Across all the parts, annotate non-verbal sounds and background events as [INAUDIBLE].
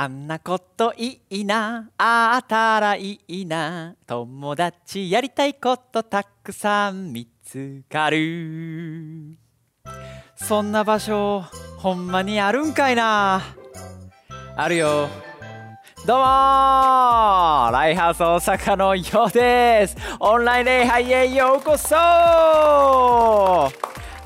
あんなこといいなあったらいいな友達やりたいことたくさん見つかる。そんな場所ほんまにあるんかいな。あるよ。どうもライハウス大阪のようです。オンライン礼拝へようこそ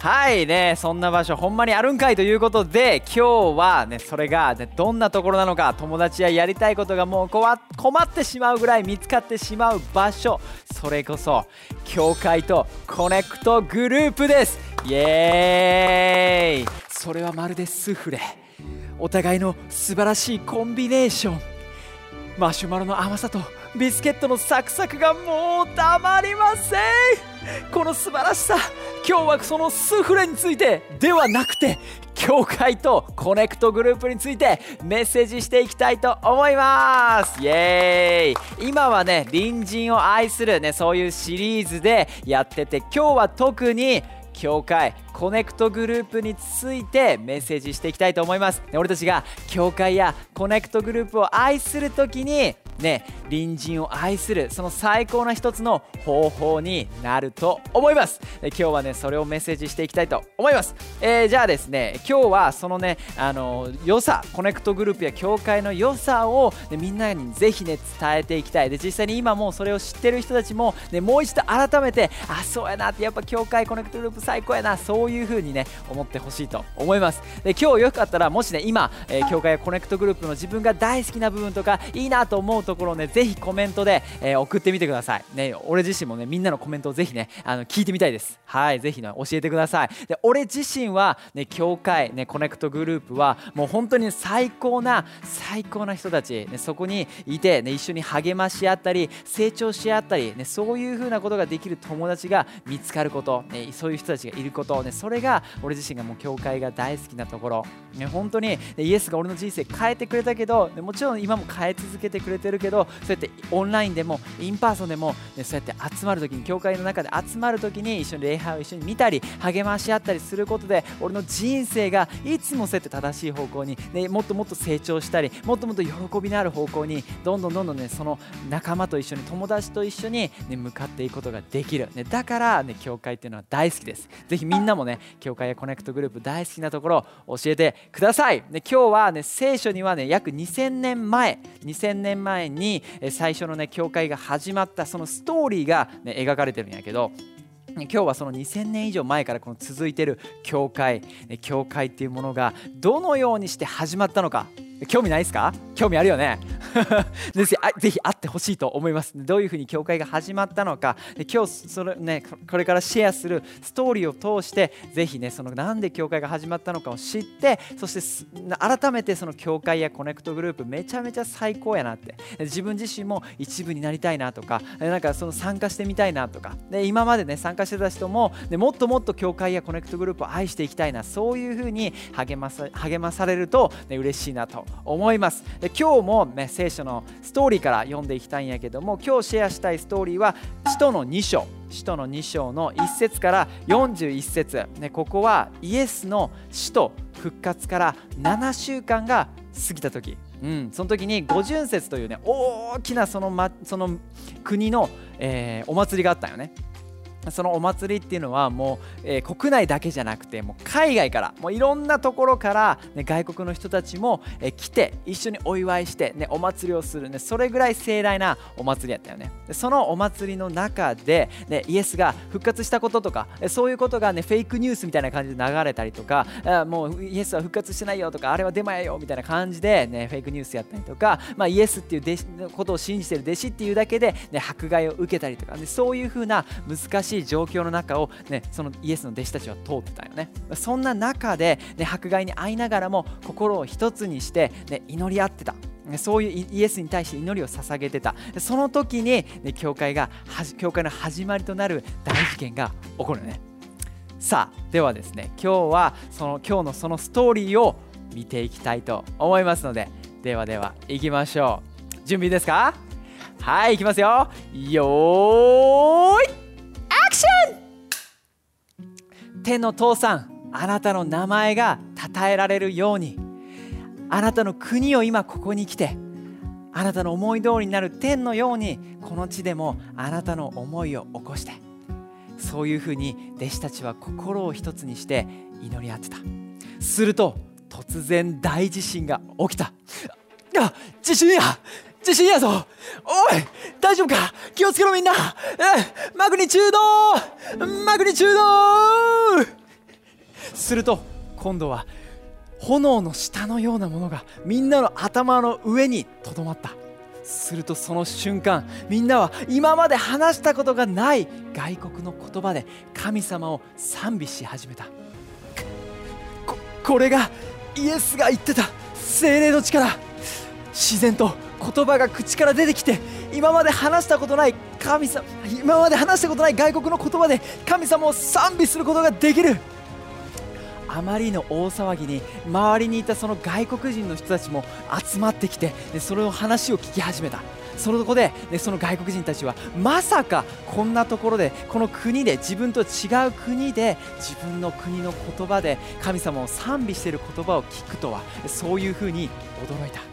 はいねそんな場所ほんまにあるんかいということで今日はねそれが、ね、どんなところなのか友達ややりたいことがもう困ってしまうぐらい見つかってしまう場所。それこそ教会とコネクトグループです。イエーイ。それはまるでスフレ。お互いの素晴らしいコンビネーション。マシュマロの甘さとビスケットのサクサクがもうたまりません。この素晴らしさ。今日はそのスフレについてではなくて教会とコネクトグループについてメッセージしていきたいと思います。イエーイ。今はね隣人を愛するねそういうシリーズでやってて今日は特に教会コネクトグループについてメッセージしていきたいと思います。俺たちが教会やコネクトグループを愛する時にね隣人を愛するその最高な一つの方法になると思います。今日はねそれをメッセージしていきたいと思います、えー、じゃあですね今日はそのねあの良さコネクトグループや教会の良さを、ね、みんなにぜひね伝えていきたい。で実際に今もうそれを知ってる人たちも、ね、もう一度改めてあそうやなってやっぱ教会コネクトグループ最高やなそういう風にね思ってほしいと思います。で今日よかったらもしね今、えー、教会やコネクトグループの自分が大好きな部分とかいいなと思うところねぜひコメントで、えー、送ってみてください。ね、俺自身もね、みんなのコメントをぜひね、あの聞いてみたいです。はい、ぜひね、教えてください。で、俺自身は、ね、教会、ね、コネクトグループは、もう本当に最高な、最高な人たち、ね、そこにいて、ね、一緒に励まし合ったり、成長し合ったり、ね、そういう風なことができる友達が見つかること、ね、そういう人たちがいること、ね、それが俺自身がもう教会が大好きなところ、ね、本当に、ね、イエスが俺の人生変えてくれたけど、ね、もちろん今も変え続けてくれてるるけど、そうやってオンラインでもインパーソンでも、そうやって集まるときに教会の中で集まるときに一緒に礼拝を一緒に見たり励まし合ったりすることで俺の人生がいつもそうやって正しい方向に、ね、もっともっと成長したりもっともっと喜びのある方向にどんどんどんどんねその仲間と一緒に友達と一緒に、ね、向かっていくことができる、ね、だから、ね、教会っていうのは大好きです。ぜひみんなもね教会やコネクトグループ大好きなところを教えてください、ね、今日はね聖書にはね約2000年前2000年前に最初のね教会が始まったそのストーリーが、ね、描かれてるんやけど今日はその2000年以上前からこの続いてる教会教会っていうものがどのようにして始まったのか。興味ないですか？興味あるよね。[LAUGHS] ぜひ会ってほしいと思います。どういうふうに教会が始まったのか。今日それ、ね、これからシェアするストーリーを通してぜひねそのなんで教会が始まったのかを知ってそして改めてその教会やコネクトグループめちゃめちゃ最高やなって。自分自身も一部になりたいなとかなんかその参加してみたいなとか。で今までね参加してた人もでもっともっと教会やコネクトグループを愛していきたいな。そういうふうに励まさ励まされると、ね、嬉しいなと思います。今日も、ね、聖書のストーリーから読んでいきたいんやけども今日シェアしたいストーリーは使徒の2章。使徒の2章の1節から41節、ね、ここはイエスの死と復活から7週間が過ぎた時。うん、その時に五巡節というね大きなその,、ま、その国の、えー、お祭りがあったよね。そのお祭りっていうのはもう、えー、国内だけじゃなくてもう海外からもういろんなところから、ね、外国の人たちも、えー、来て一緒にお祝いして、ね、お祭りをする、ね、それぐらい盛大なお祭りやったよね。でそのお祭りの中で、ね、イエスが復活したこととかそういうことが、ね、フェイクニュースみたいな感じで流れたりとかあもうイエスは復活してないよとかあれはデマやよみたいな感じで、ね、フェイクニュースやったりとか、まあ、イエスっていう弟子のことを信じてる弟子っていうだけで、ね、迫害を受けたりとか、ね、そういうふうな難しいしい状況の中を、ね、そのイエスの弟子たちは通ってたよね。そんな中で、ね、迫害に遭いながらも心を一つにして、ね、祈り合ってた。そういうイエスに対して祈りを捧げてた。その時に、ね、教会が教会の始まりとなる大事件が起こるね。さあではですね今日はその今日のそのストーリーを見ていきたいと思いますのでではでは行きましょう。準備ですか？はい行きますよ。よーい。ン天の父さんあなたの名前が称えられるようにあなたの国を今ここに来てあなたの思い通りになる天のようにこの地でもあなたの思いを起こしてそういうふうに弟子たちは心を一つにして祈り合ってた。すると突然大地震が起きた。あ地震や！地震やぞ。おい大丈夫か？気をつけろみんな。マグニチュード。マグニチュード。すると今度は炎の下のようなものがみんなの頭の上にとどまった。するとその瞬間みんなは今まで話したことがない外国の言葉で神様を賛美し始めた。ここれがイエスが言ってた精霊の力。自然と言葉が口から出てきて今まで話したことない神様今まで話したことない外国の言葉で神様を賛美することができる。あまりの大騒ぎに周りにいたその外国人の人たちも集まってきてでそれの話を聞き始めた。そのとこででその外国人たちはまさかこんなところでこの国で自分と違う国で自分の国の言葉で神様を賛美している言葉を聞くとはそういうふうに驚いた。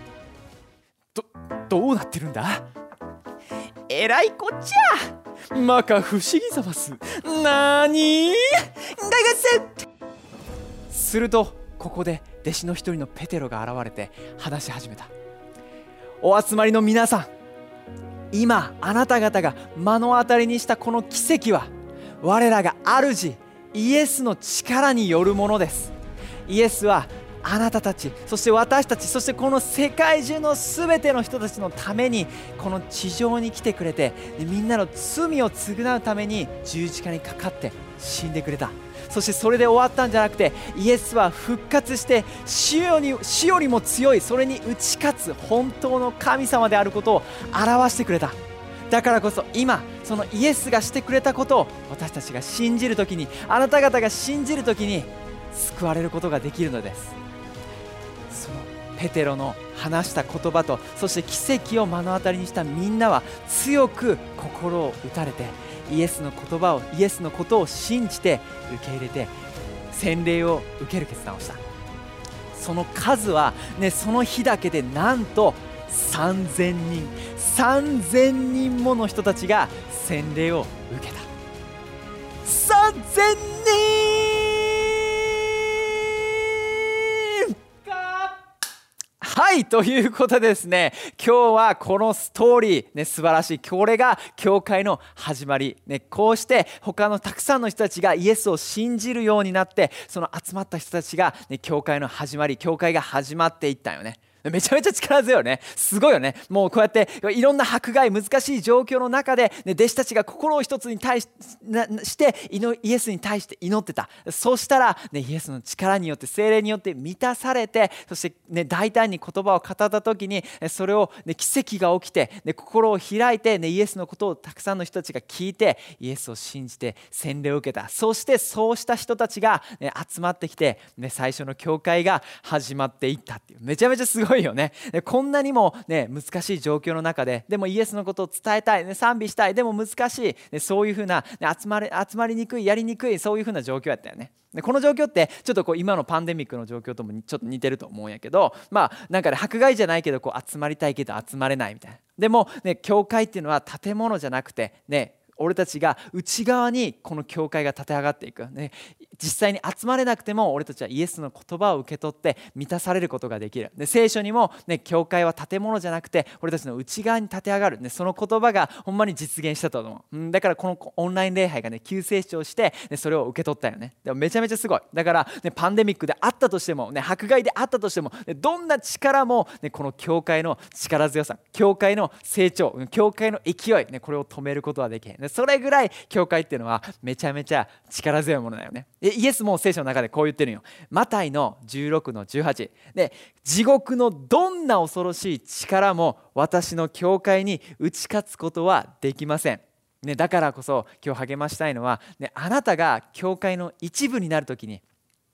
どうなってるんだ？えらいこっちゃ。まか不思議ざます。なーに大学生するとここで弟子の一人のペテロが現れて話し始めた。お集まりの皆さん今あなた方が目の当たりにしたこの奇跡は我らが主イエスの力によるものです。イエスはあなたたちそして私たちそしてこの世界中の全ての人たちのためにこの地上に来てくれてみんなの罪を償うために十字架にかかって死んでくれた。そしてそれで終わったんじゃなくてイエスは復活して死より死よりも強いそれに打ち勝つ本当の神様であることを表してくれた。だからこそ今そのイエスがしてくれたことを私たちが信じる時にあなた方が信じる時に救われることができるのです。そのペテロの話した言葉とそして奇跡を目の当たりにしたみんなは強く心を打たれてイエスの言葉をイエスのことを信じて受け入れて洗礼を受ける決断をした。その数は、ね、その日だけでなんと3000人3000人もの人たちが洗礼を受けた。3000人はいということでですね。今日はこのストーリー、ね、素晴らしい。これが教会の始まり、ね、こうして他のたくさんの人たちがイエスを信じるようになってその集まった人たちが、ね、教会の始まり教会が始まっていったよね。めちゃめちゃ力強いよね。すごいよね。もうこうやっていろんな迫害難しい状況の中で、ね、弟子たちが心を一つに対ししてイエスに対して祈ってた。そうしたら、ね、イエスの力によって精霊によって満たされてそして、ね、大胆に言葉を語った時にそれを、ね、奇跡が起きて、ね、心を開いて、ね、イエスのことをたくさんの人たちが聞いてイエスを信じて洗礼を受けた。そしてそうした人たちが、ね、集まってきて、ね、最初の教会が始まっていったっていう。めちゃめちゃすごい。ごいよね。こんなにも、ね、難しい状況の中ででもイエスのことを伝えたい、ね、賛美したいでも難しい、ね、そういうふうな、ね、集まり集まりにくいやりにくいそういうふうな状況やったよね。でこの状況ってちょっとこう今のパンデミックの状況ともちょっと似てると思うんやけどまあなんかね迫害じゃないけどこう集まりたいけど集まれないみたいな。でもね教会っていうのは建物じゃなくてね俺たちが内側にこの教会が立て上がっていく、ね、実際に集まれなくても俺たちはイエスの言葉を受け取って満たされることができる。で聖書にも、ね、教会は建物じゃなくて俺たちの内側に立て上がる、ね、その言葉がほんまに実現したと思う。んだからこのオンライン礼拝がね急成長して、ね、それを受け取ったよね。でもめちゃめちゃすごい。だから、ね、パンデミックであったとしても、ね、迫害であったとしても、ね、どんな力も、ね、この教会の力強さ教会の成長教会の勢い、ね、これを止めることはできへん。それぐらい教会っていうのはめちゃめちゃ力強いものだよね。イエスも聖書の中でこう言ってるよ。マタイの16の18で地獄のどんな恐ろしい力も私の教会に打ち勝つことはできません。ね、だからこそ今日励ましたいのは、ね、あなたが教会の一部になる時に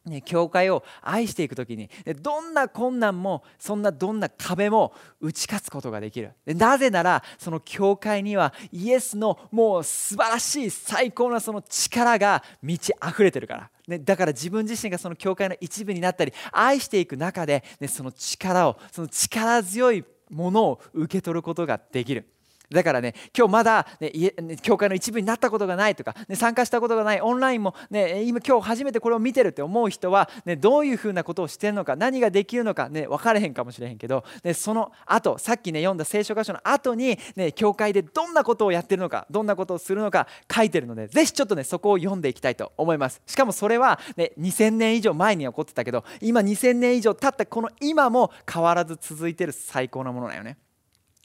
ね、教会を愛していく時にどんな困難もそんなどんな壁も打ち勝つことができる。なぜならその教会にはイエスのもう素晴らしい最高なその力が満ち溢れてるから、ね、だから自分自身がその教会の一部になったり愛していく中で、ね、その力をその力強いものを受け取ることができる。だからね今日まだ、ね、教会の一部になったことがないとか、ね、参加したことがないオンラインも、ね、今今日初めてこれを見てるって思う人は、ね、どういうふうなことをしてるのか何ができるのか、ね、分かれへんかもしれへんけど、ね、その後さっきね読んだ聖書箇所の後に、ね、教会でどんなことをやってるのかどんなことをするのか書いてるのでぜひちょっとねそこを読んでいきたいと思います。しかもそれは、ね、2000年以上前に起こってたけど今2000年以上経ったこの今も変わらず続いてる最高なものだよね。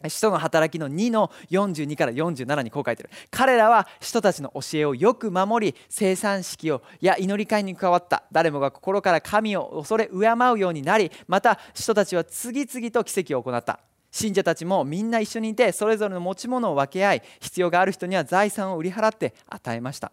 使徒の働きの2の42から47にこう書いてる。彼らは人たちの教えをよく守り生産式をや祈り会に加わった。誰もが心から神を恐れ敬うようになりまた人たちは次々と奇跡を行った。信者たちもみんな一緒にいてそれぞれの持ち物を分け合い必要がある人には財産を売り払って与えました。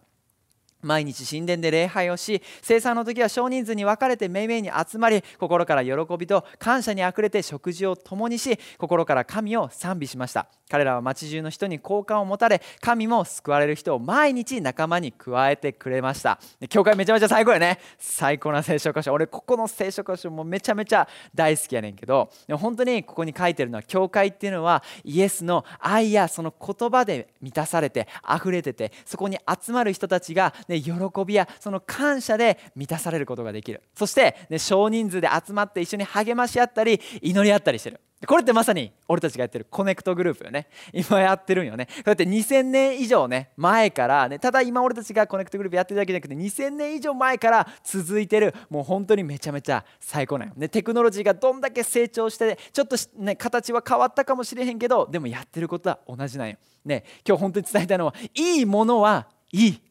毎日神殿で礼拝をし生産の時は少人数に分かれてめいめいに集まり心から喜びと感謝にあふれて食事を共にし心から神を賛美しました。彼らは町中の人に好感を持たれ神も救われる人を毎日仲間に加えてくれました。教会めちゃめちゃ最高やね。最高な聖書箇所。俺ここの聖書箇所もめちゃめちゃ大好きやねんけど。本当にここに書いてるのは教会っていうのはイエスの愛やその言葉で満たされて溢れててそこに集まる人たちがね、喜びやその感謝で満たされることができる。そして、ね、少人数で集まって一緒に励まし合ったり祈り合ったりしてる。これってまさに俺たちがやってるコネクトグループよね。今やってるんよね。こうやって2000年以上ね前からねただ今俺たちがコネクトグループやってるだけじゃなくて2000年以上前から続いてるもう本当にめちゃめちゃ最高なんよ。ねテクノロジーがどんだけ成長してちょっとね形は変わったかもしれへんけどでもやってることは同じなんよ。ね今日本当に伝えたいのはいいものはいい。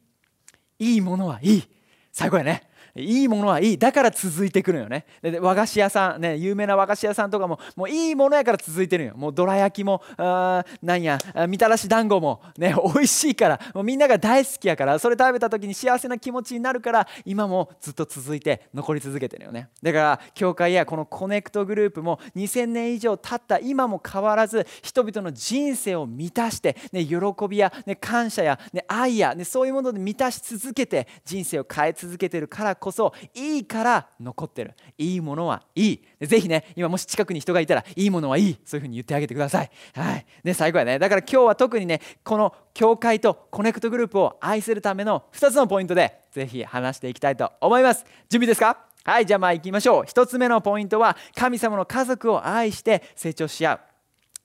いいものはいい。最高やね。いいものはいい。だから続いてくるよね。で和菓子屋さんね有名な和菓子屋さんとかももういいものやから続いてるよ。もうどら焼きもあなんやみたらし団子もね [LAUGHS] 美味しいからもうみんなが大好きやからそれ食べた時に幸せな気持ちになるから今もずっと続いて残り続けてるよね。だから教会やこのコネクトグループも2000年以上経った今も変わらず人々の人生を満たして、ね、喜びや、ね、感謝や、ね、愛や、ね、そういうもので満たし続けて人生を変え続けてるからこそいいから残ってる。いいものはいい。ぜひね今もし近くに人がいたらいいものはいい。そういうふうに言ってあげてください。はい。ね最後やねだから今日は特にねこの教会とコネクトグループを愛するための2つのポイントでぜひ話していきたいと思います。準備ですか？はいじゃあまあ行きましょう。1つ目のポイントは神様の家族を愛して成長し合う。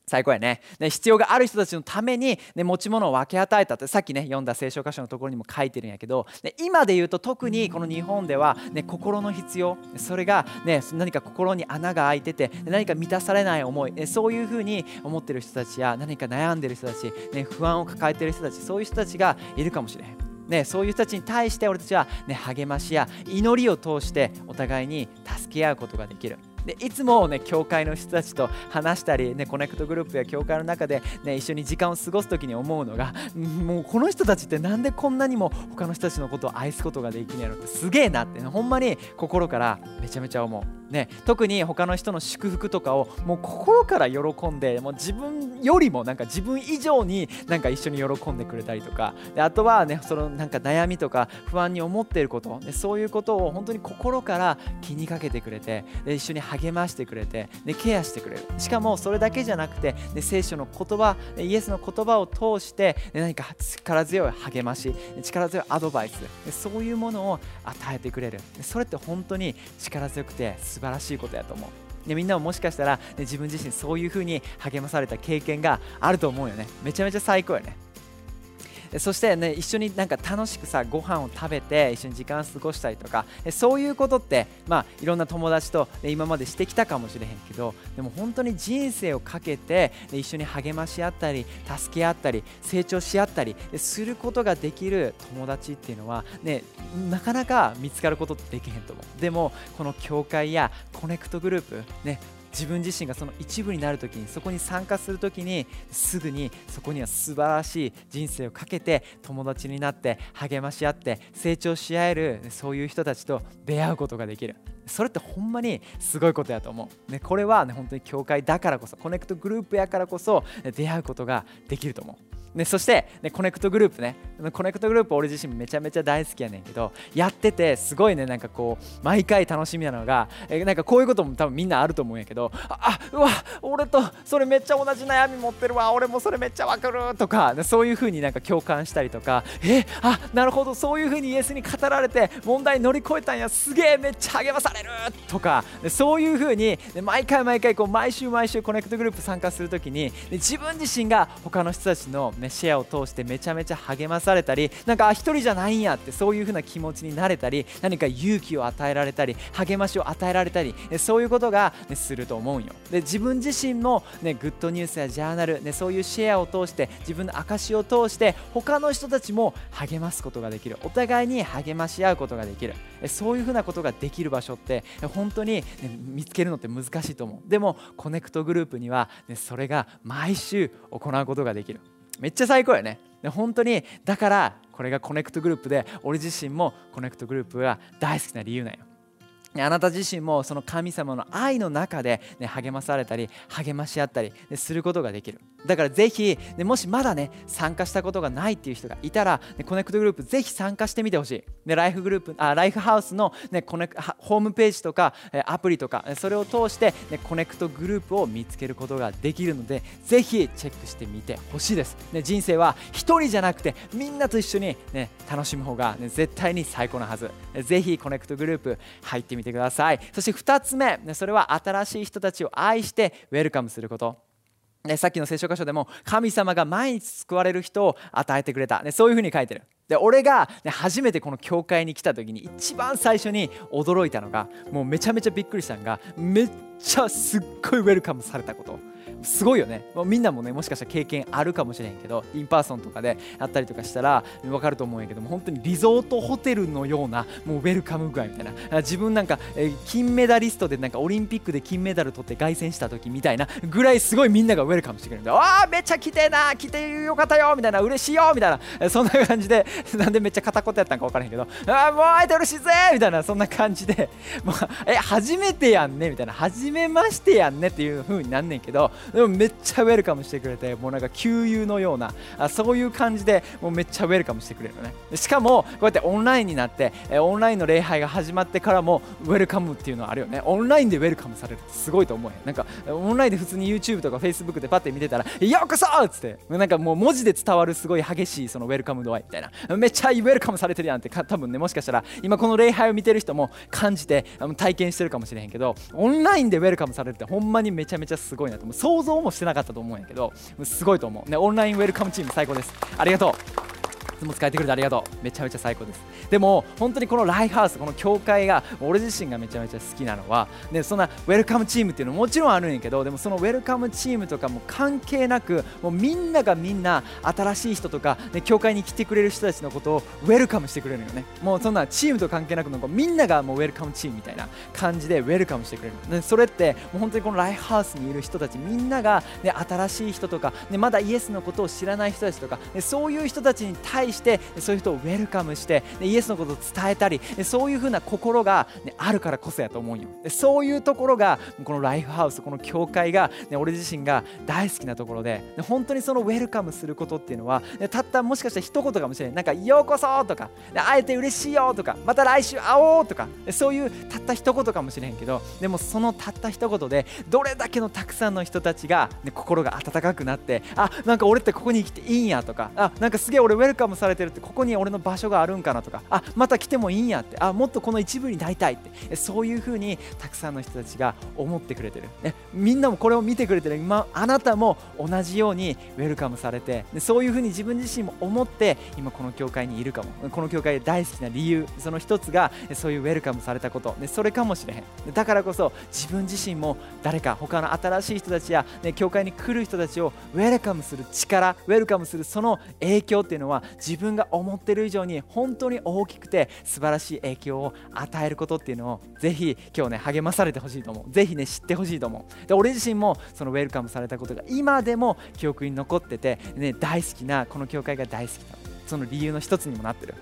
最高やねね必要がある人たちのために、ね、持ち物を分け与えたってさっきね読んだ聖書箇所のところにも書いてるんやけど、ね、今で言うと特にこの日本では、ね、心の必要それが、ね、何か心に穴が開いてて何か満たされない思い、ね、そういうふうに思ってる人たちや何か悩んでる人たち、ね、不安を抱えてる人たちそういう人たちがいるかもしれへん。ね、そういう人たちに対して俺たちは、ね、励ましや祈りを通してお互いに助け合うことができる。でいつもね教会の人たちと話したり、ね、コネクトグループや教会の中で、ね、一緒に時間を過ごす時に思うのがもうこの人たちってなんでこんなにも他の人たちのことを愛すことができないのってすげえなって、ね、ほんまに心からめちゃめちゃ思う、ね、特に他の人の祝福とかをもう心から喜んでもう自分よりもなんか自分以上になんか一緒に喜んでくれたりとかであとはねそのなんか悩みとか不安に思っていることでそういうことを本当に心から気にかけてくれてで一緒に励ましてくれてでケアしてくれる。しかもそれだけじゃなくてで聖書の言葉イエスの言葉を通してで何か力強い励まし力強いアドバイスでそういうものを与えてくれる。それって本当に力強くて素晴らしいことやと思う。でみんなももしかしたら、ね、自分自身そういう風に励まされた経験があると思うよね。めちゃめちゃ最高よね。そしてね一緒になんか楽しくさご飯を食べて一緒に時間を過ごしたりとかそういうことってまあいろんな友達と今までしてきたかもしれへんけどでも本当に人生をかけて一緒に励まし合ったり助け合ったり成長し合ったりすることができる友達っていうのはねなかなか見つかることってできへんと思う。でもこの教会やコネクトグループね自分自身がその一部になる時にそこに参加する時にすぐにそこには素晴らしい人生をかけて友達になって励まし合って成長し合えるそういう人たちと出会うことができる。それってほんまにすごいことやと思う、ね、これはね本当に教会だからこそコネクトグループやからこそ出会うことができると思う。ね、そして、ね、コネクトグループね。コネクトグループ俺自身めちゃめちゃ大好きやねんけどやっててすごいねなんかこう毎回楽しみなのがえなんかこういうことも多分みんなあると思うんやけどあうわ俺とそれめっちゃ同じ悩み持ってるわ俺もそれめっちゃわかるとかそういう風になんか共感したりとかえあなるほどそういう風にイエスに語られて問題乗り越えたんやすげえめっちゃ励まされるとかそういう風に毎回毎回こう毎週毎週コネクトグループ参加するときに自分自身が他の人たちのね、シェアを通してめちゃめちゃ励まされたりなんか一人じゃないんやってそういう風な気持ちになれたり何か勇気を与えられたり励ましを与えられたりそういうことが、ね、すると思うんよ。で自分自身も、ね、グッドニュースやジャーナル、ね、そういうシェアを通して自分の証を通して他の人たちも励ますことができる。お互いに励まし合うことができる。そういうふうなことができる場所って本当に、ね、見つけるのって難しいと思う。でもコネクトグループには、ね、それが毎週行うことができる。めっちゃ最高やね。で本当にだからこれがコネクトグループで俺自身もコネクトグループが大好きな理由なんよ。あなた自身もその神様の愛の中で、ね、励まされたり励まし合ったりすることができる。だからぜひ、ね、もしまだね参加したことがないっていう人がいたら、ね、コネクトグループぜひ参加してみてほしい、ね、ライフグループあライフハウスの、ね、コネホームページとかアプリとかそれを通して、ね、コネクトグループを見つけることができるのでぜひチェックしてみてほしいです、ね、人生は1人じゃなくてみんなと一緒に、ね、楽しむ方が、ね、絶対に最高なはず。ぜひコネクトグループ入ってみてください。そして2つ目それは新しい人たちを愛してウェルカムすること。ね、さっきの聖書箇所でも神様が毎日救われる人を与えてくれた、ね、そういうふうに書いてる。で俺が、ね、初めてこの教会に来た時に一番最初に驚いたのがもうめちゃめちゃびっくりしたのがめっちゃすっごいウェルカムされたこと。すごいよね。みんなもねもしかしたら経験あるかもしれんけど in person とかであったりとかしたら分かると思うんやけども本当にリゾートホテルのようなもうウェルカム具合みたいな。自分なんか、えー、金メダリストでなんかオリンピックで金メダル取って凱旋した時みたいなぐらいすごいみんながウェルカムしてくれるんでああめっちゃ来てな来てよかったよみたいな嬉しいよみたいな。そんな感じでなんでめっちゃ片言やったんか分からへんけどああもう会えて嬉しいぜみたいなそんな感じで。もうえ初めてやんねみたいな。初めましてやんねっていう風になんねんけどでもめっちゃウェルカムしてくれてもうなんか旧友のようなあそういう感じでもうめっちゃウェルカムしてくれるのね。しかもこうやってオンラインになってオンラインの礼拝が始まってからもウェルカムっていうのはあるよね。オンラインでウェルカムされるってすごいと思うなんかオンラインで普通に YouTube とか Facebook でパッて見てたら「ようこそ!」っつって。なんかもう文字で伝わるすごい激しいそのウェルカム度合いみたいな。めっちゃウェルカムされてるやんって多分ねもしかしたら今この礼拝を見てる人も感じて体験してるかもしれへんけどオンラインでウェルカムされるってほんまにめちゃめちゃすごいなと思う。想像もしてなかったと思うんやけどすごいと思う、ね、オンラインウェルカムチーム最高です。ありがとう。つも使えてくれてありがとう。めちゃめちゃ最高です。でも本当にこのライフハウスこの教会が俺自身がめちゃめちゃ好きなのは、ね、そんなウェルカムチームっていうのももちろんあるんやけどでもそのウェルカムチームとかも関係なくもうみんながみんな新しい人とか、ね、教会に来てくれる人たちのことをウェルカムしてくれるよね。もうそんなチームと関係なくみんながもうウェルカムチームみたいな感じでウェルカムしてくれる、ね、それってもう本当にこのライフハウスにいる人たちみんなが、ね、新しい人とか、ね、まだイエスのことを知らない人たちとか、ね、そういう人たちに対してそういう人をウェルカムしてイエスのことを伝えたりそういうふうな心が、あるからこそやと思うよそういうところがこのライフハウスこの教会が、俺自身が大好きなところで本当にそのウェルカムすることっていうのはたったもしかしたら一言かもしれないなんか「ようこそ!」とか「会えて嬉しいよ!」とか「また来週会おう!」とかそういうたった一言かもしれへんけどでもそのたった一言でどれだけのたくさんの人たちが、心が温かくなってあなんか俺ってここに来ていいんやとかあなんかすげえ俺ウェルカムされてるってここに俺の場所があるんかなとかあまた来てもいいんやってあもっとこの一部になりたいってそういうふうにたくさんの人たちが思ってくれてる、ね、みんなもこれを見てくれてる。今あなたも同じようにウェルカムされてでそういうふうに自分自身も思って今この教会にいるかも。この教会で大好きな理由その一つがそういうウェルカムされたこと。でそれかもしれへん。だからこそ自分自身も誰か他の新しい人たちや、ね、教会に来る人たちをウェルカムする力ウェルカムするその影響っていうのは自自分が思ってる以上に本当に大きくて素晴らしい影響を与えることっていうのをぜひ今日ね励まされてほしいと思う。ぜひね知ってほしいと思う。で俺自身もそのウェルカムされたことが今でも記憶に残ってて、ね、大好きなこの教会が大好きなその理由の一つにもなってる。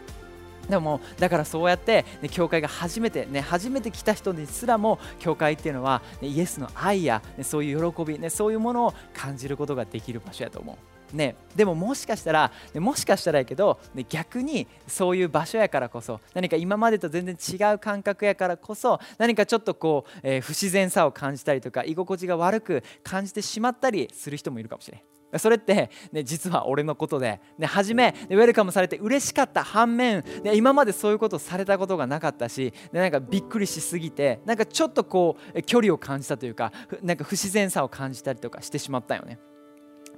でもだからそうやって、ね、教会が初めて、ね、初めて来た人にすらも教会っていうのは、ね、イエスの愛や、ね、そういう喜び、ね、そういうものを感じることができる場所やと思う。ね、でももしかしたら、ね、もしかしたらやけど、ね、逆にそういう場所やからこそ何か今までと全然違う感覚やからこそ何かちょっとこう、えー、不自然さを感じたりとか居心地が悪く感じてしまったりする人もいるかもしれない。それって、ね、実は俺のことで、ね、初め、ウェルカムされて嬉しかった反面、ね、今までそういうことをされたことがなかったし、ね、なんかびっくりしすぎてなんかちょっとこう距離を感じたというかなんか不自然さを感じたりとかしてしまったよね。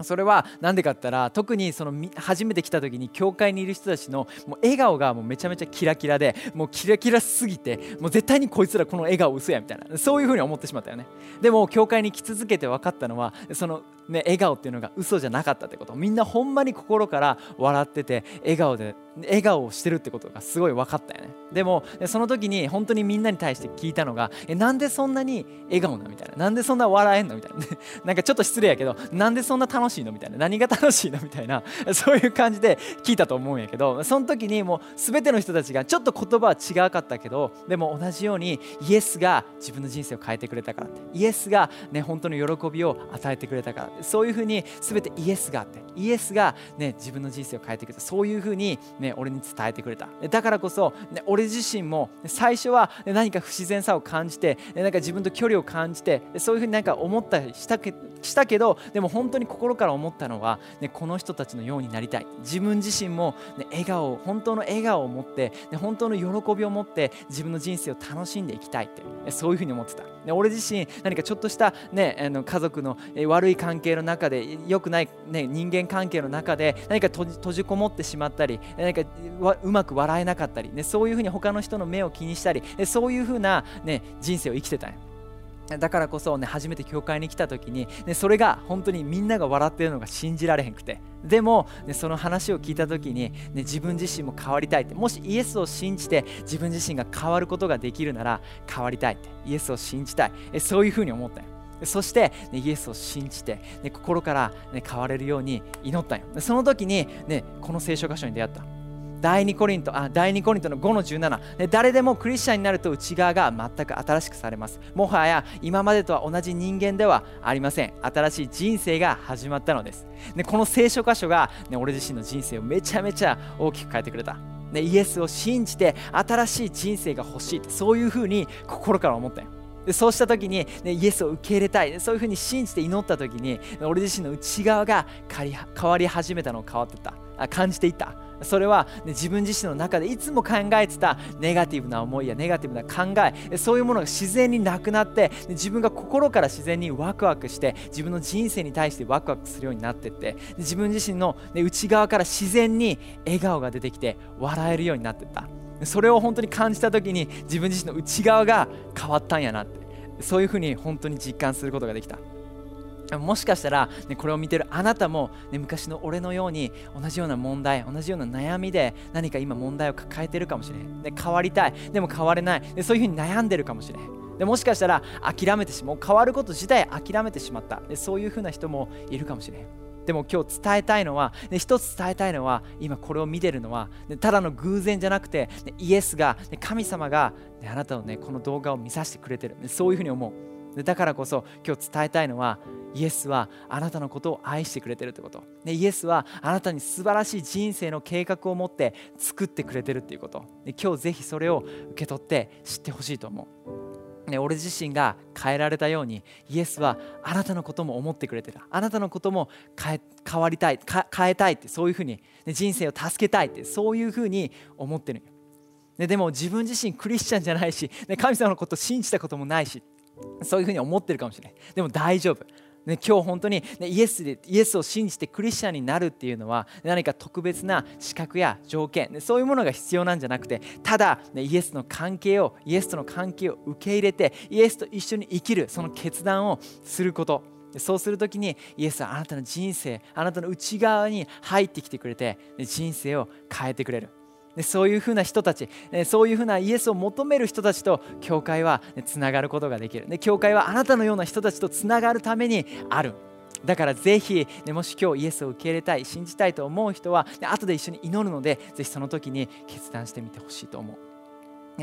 それは何でかって言ったら特にその初めて来た時に教会にいる人たちのもう笑顔がもうめちゃめちゃキラキラでもうキラキラすぎてもう絶対にこいつらこの笑顔嘘やみたいな。そういうふうに思ってしまったよね。でも教会に来続けて分かったのはそのね、笑顔っていうのが嘘じゃなかったってこと。みんなほんまに心から笑ってて笑顔で笑顔をしてるってことがすごい分かったよね。でもその時に本当にみんなに対して聞いたのがえなんでそんなに笑顔なみたいな。なんでそんな笑えんのみたいな。なんかちょっと失礼やけどなんでそんな楽しいのみたいな。何が楽しいのみたいな。そういう感じで聞いたと思うんやけどその時にもう全ての人たちがちょっと言葉は違かったけどでも同じようにイエスが自分の人生を変えてくれたからって。イエスがね本当の喜びを与えてくれたからって。そういうふうに全てイエスがあってイエスが、ね、自分の人生を変えてくれた。そういうふうに、ね、俺に伝えてくれた。だからこそ、ね、俺自身も最初は何か不自然さを感じてなんか自分と距離を感じてそういうふうになんか思ったりしたけしたけどでも本当に心から思ったのは、ね、この人たちのようになりたい。自分自身も、ね、笑顔本当の笑顔を持って、ね、本当の喜びを持って自分の人生を楽しんでいきたいってそういうふうに思ってた、ね、俺自身何かちょっとした、ね、あの家族の悪い関係の中で良くない、ね、人間関係の中で何か閉じこもってしまったり何かうまく笑えなかったり、ね、そういうふうに他の人の目を気にしたりそういうふうな、ね、人生を生きてたんや。だからこそね初めて教会に来た時に、ね、それが本当にみんなが笑ってるのが信じられへんくて。でも、ね、その話を聞いた時に、ね、自分自身も変わりたいって。もしイエスを信じて自分自身が変わることができるなら変わりたいって。イエスを信じたい。えそういうふうに思ったよ。そして、ね、イエスを信じて、ね、心から、ね、変われるように祈ったよ。その時に、ね、この聖書箇所に出会った。第2コリントあ第2コリントの5の17、ね、誰でもクリスチャンになると内側が全く新しくされます。もはや今までとは同じ人間ではありません。新しい人生が始まったのです、ね、この聖書箇所が、ね、俺自身の人生をめちゃめちゃ大きく変えてくれた。ね、イエスを信じて新しい人生が欲しいそういうふうに心から思ったよ。でそうした時に、ね、イエスを受け入れたい。そういうふうに信じて祈った時に俺自身の内側が変わり始めたのを変わってた。あ感じていった。それは、ね、自分自身の中でいつも考えてたネガティブな思いやネガティブな考えそういうものが自然になくなって自分が心から自然にワクワクして自分の人生に対してワクワクするようになっていって自分自身の、ね、内側から自然に笑顔が出てきて笑えるようになっていった。それを本当に感じた時に自分自身の内側が変わったんやなって。そういうふうに本当に実感することができた。もしかしたら、ね、これを見てるあなたも、ね、昔の俺のように同じような問題同じような悩みで何か今問題を抱えてるかもしれない、で変わりたい。でも変われない。でそういうふうに悩んでるかもしれないでもしかしたら諦めてしまう。変わること自体諦めてしまった。でそういうふうな人もいるかもしれないでも今日伝えたいのは、ね、一つ伝えたいのは今これを見てるのは、ね、ただの偶然じゃなくて、ね、イエスが、ね、神様が、ね、あなたをねこの動画を見させてくれてる、ね、そういうふうに思う。でだからこそ今日伝えたいのはイエスはあなたのことを愛してくれてるってこと、ね、イエスはあなたに素晴らしい人生の計画を持って作ってくれてるっていうこと。で今日ぜひそれを受け取って知ってほしいと思う、俺自身が変えられたようにイエスはあなたのことも思ってくれてた。あなたのことも変わりたい変えたいってそういうふうに、ね、人生を助けたいってそういうふうに思ってる、ね、でも自分自身クリスチャンじゃないし、ね、神様のこと信じたこともないしそういうふうに思ってるかもしれない。でも大丈夫。ね、今日本当に、ね、イエスでイエスを信じてクリスチャンになるっていうのは何か特別な資格や条件、ね、そういうものが必要なんじゃなくてただ、ね、イエスの関係をイエスとの関係を受け入れてイエスと一緒に生きるその決断をすること。そうする時にイエスはあなたの人生あなたの内側に入ってきてくれて人生を変えてくれる。でそういうふうな人たちそういうふうなイエスを求める人たちと教会はつながることができるで教会はあなたのような人たちとつながるためにあるだからぜひ、ね、もし今日イエスを受け入れたい信じたいと思う人は、ね、後で一緒に祈るのでぜひその時に決断してみてほしいと思う。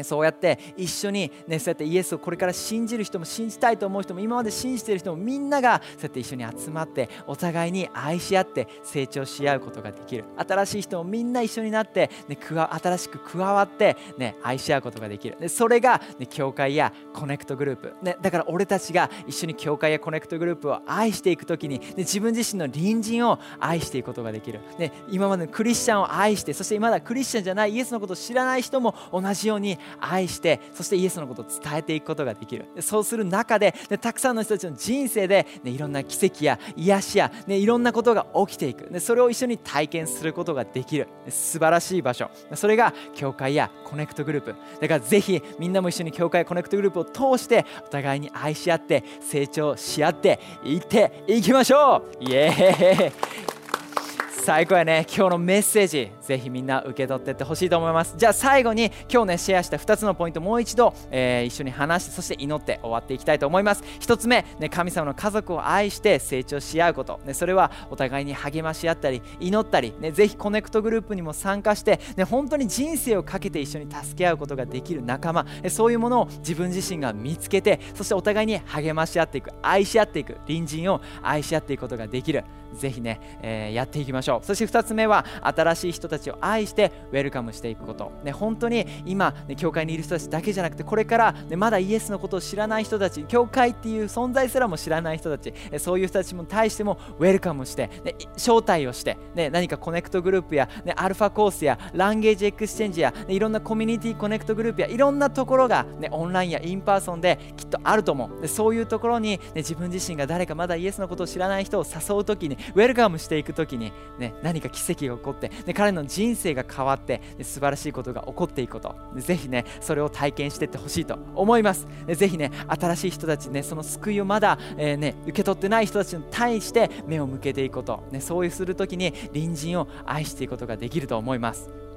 そうやって一緒に、ね、そうやってイエスをこれから信じる人も信じたいと思う人も今まで信じている人もみんながそうやって一緒に集まってお互いに愛し合って成長し合うことができる。新しい人もみんな一緒になって、ね、新しく加わって、ね、愛し合うことができる。でそれが、ね、教会やコネクトグループ、ね、だから俺たちが一緒に教会やコネクトグループを愛していく時に、ね、自分自身の隣人を愛していくことができる、ね、今までのクリスチャンを愛してそしてまだクリスチャンじゃないイエスのことを知らない人も同じように愛してそしてイエスのことを伝えていくことができる。そうする中ででたくさんの人たちの人生で、ね、いろんな奇跡や癒しや、ね、いろんなことが起きていく。でそれを一緒に体験することができる。素晴らしい場所。それが教会やコネクトグループ。だからぜひみんなも一緒に教会コネクトグループを通してお互いに愛し合って成長し合っていっていきましょう。イエーイ。[LAUGHS] 最高やね今日のメッセージ。ぜひみんな受け取ってってほしいと思います。じゃあ最後に今日ねシェアした2つのポイントもう一度、えー、一緒に話してそして祈って終わっていきたいと思います。1つ目、ね、神様の家族を愛して成長し合うこと、ね、それはお互いに励まし合ったり祈ったり、ね、ぜひコネクトグループにも参加して、ね、本当に人生をかけて一緒に助け合うことができる仲間。そういうものを自分自身が見つけてそしてお互いに励まし合っていく愛し合っていく隣人を愛し合っていくことができる。ぜひね、えー、やっていきましょう。そして2つ目は新しい人たちを愛してウェルカムしていくこと、ね、本当に今、ね、教会にいる人たちだけじゃなくてこれから、ね、まだイエスのことを知らない人たち教会っていう存在すらも知らない人たちそういう人たちに対してもウェルカムして、ね、招待をして、ね、何かコネクトグループや、ね、アルファコースや language exchange や、ね、いろんなコミュニティコネクトグループやいろんなところが、ね、オンラインや in person できっとあると思う。でそういうところに、ね、自分自身が誰かまだイエスのことを知らない人を誘う時にウェルカムしていく時に、ね、何か奇跡が起こって、ね、彼の人生が変わって、素晴らしいことが起こっていくこと。ぜひねそれを体験していってほしいと思います。ぜひね新しい人たちねその救いをまだ、えー、ね、受け取ってない人たちに対して目を向けていくこと、ね、そういうする時に隣人を愛していくことができると思います。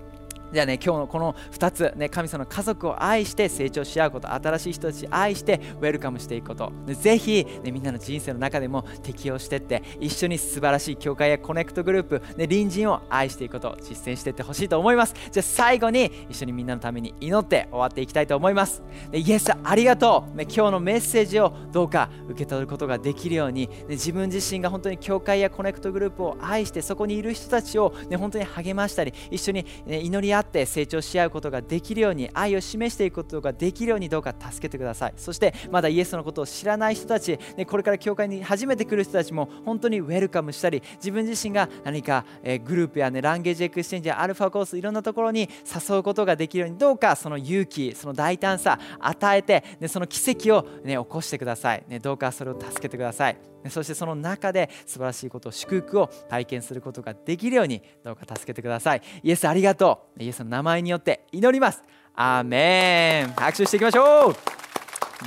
じゃあね今日のこの2つ、ね、神様の家族を愛して成長し合うこと新しい人たち愛してウェルカムしていくこと、ね、ぜひ、ね、みんなの人生の中でも適用していって一緒に素晴らしい教会やコネクトグループ、ね、隣人を愛していくことを実践していってほしいと思います。じゃあ最後に一緒にみんなのために祈って終わっていきたいと思います、ね、イエスありがとう、ね、今日のメッセージをどうか受け取ることができるように、ね、自分自身が本当に教会やコネクトグループを愛してそこにいる人たちを、ね、本当に励ましたり一緒に、ね、祈り合って成長し合うことができるように愛を示していくことができるようにどうか助けてください。そしてまだイエスのことを知らない人たち、ね、これから教会に初めて来る人たちも本当にウェルカムしたり自分自身が何か、えグループや、ね、 language exchange やアルファコースいろんなところに誘うことができるようにどうかその勇気その大胆さ与えて、ね、その奇跡を、ね、起こしてください、ね、どうかそれを助けてください。そしてその中で素晴らしいこと祝福を体験することができるようにどうか助けてください。イエスありがとう。イエスの名前によって祈ります。アーメン。拍手していきましょう。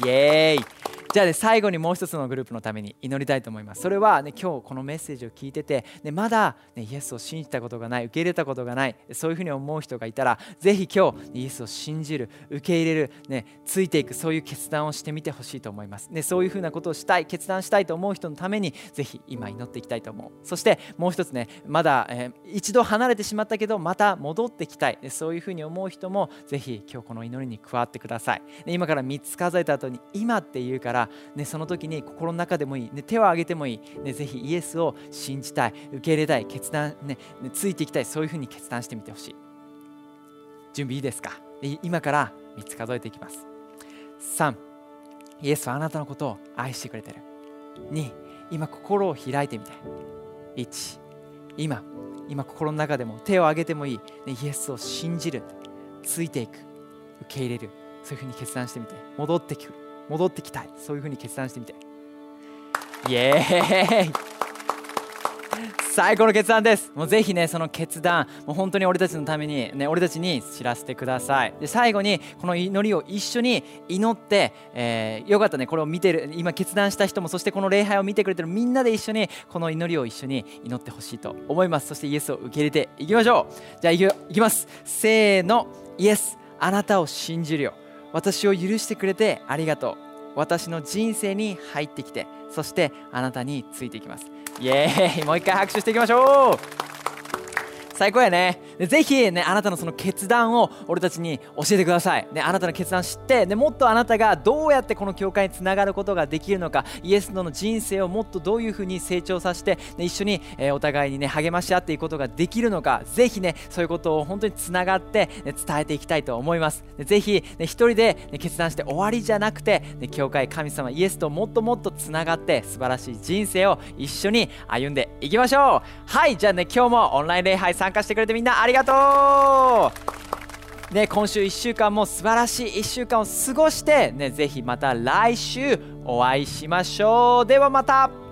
イエーイ。じゃあ、ね、最後にもう一つのグループのために祈りたいと思います。それは、ね、今日このメッセージを聞いてて、ね、まだ、ね、イエスを信じたことがない、受け入れたことがない、そういうふうに思う人がいたら、ぜひ今日、イエスを信じる、受け入れる、ね、ついていく、そういう決断をしてみてほしいと思います。ね、そういうふうなことをしたい、決断したいと思う人のために、ぜひ今祈っていきたいと思う。そしてもう一つね、まだ、えー、一度離れてしまったけど、また戻ってきたい、そういうふうに思う人も、ぜひ今日この祈りに加わってください。今から3つ数えた後に、今って言うから、ね、その時に心の中でもいい、ね、手を挙げてもいい、ね、ぜひイエスを信じたい受け入れたい決断、ね、ねついていきたいそういうふうに決断してみてほしい。準備いいですか？今から3つ数えていきます。3イエスはあなたのことを愛してくれてる。2今心を開いてみて1今今心の中でも手を挙げてもいい、ね、イエスを信じるついていく受け入れるそういうふうに決断してみて戻ってくる。戻ってきたい。そういうふうに決断してみて。イエーイ。最高の決断です。もうぜひねその決断もう本当に俺たちのためにね俺たちに知らせてください。で最後にこの祈りを一緒に祈って、えー、よかったね。これを見てる今決断した人もそしてこの礼拝を見てくれてるみんなで一緒にこの祈りを一緒に祈ってほしいと思います。そしてイエスを受け入れていきましょう。じゃあいきます。せーの。イエス。あなたを信じるよ私を許してくれてありがとう。私の人生に入ってきてそしてあなたについていきます。イエーイ。もう一回拍手していきましょう。最高やね。でぜひねあなたのその決断を俺たちに教えてください、ね、あなたの決断知ってでもっとあなたがどうやってこの教会につながることができるのかイエスの人生をもっとどういうふうに成長させて、ね、一緒に、えー、お互いにね励まし合っていくことができるのかぜひねそういうことを本当につながって、ね、伝えていきたいと思います。ぜひ、ね、一人で、ね、決断して終わりじゃなくて、ね、教会神様イエスともっともっとつながって素晴らしい人生を一緒に歩んでいきましょう。はいじゃあね今日もオンライン礼拝参加してくれてみんなありがとう。ね、今週1週間も素晴らしい1週間を過ごして、ね、ぜひまた来週お会いしましょう。ではまた。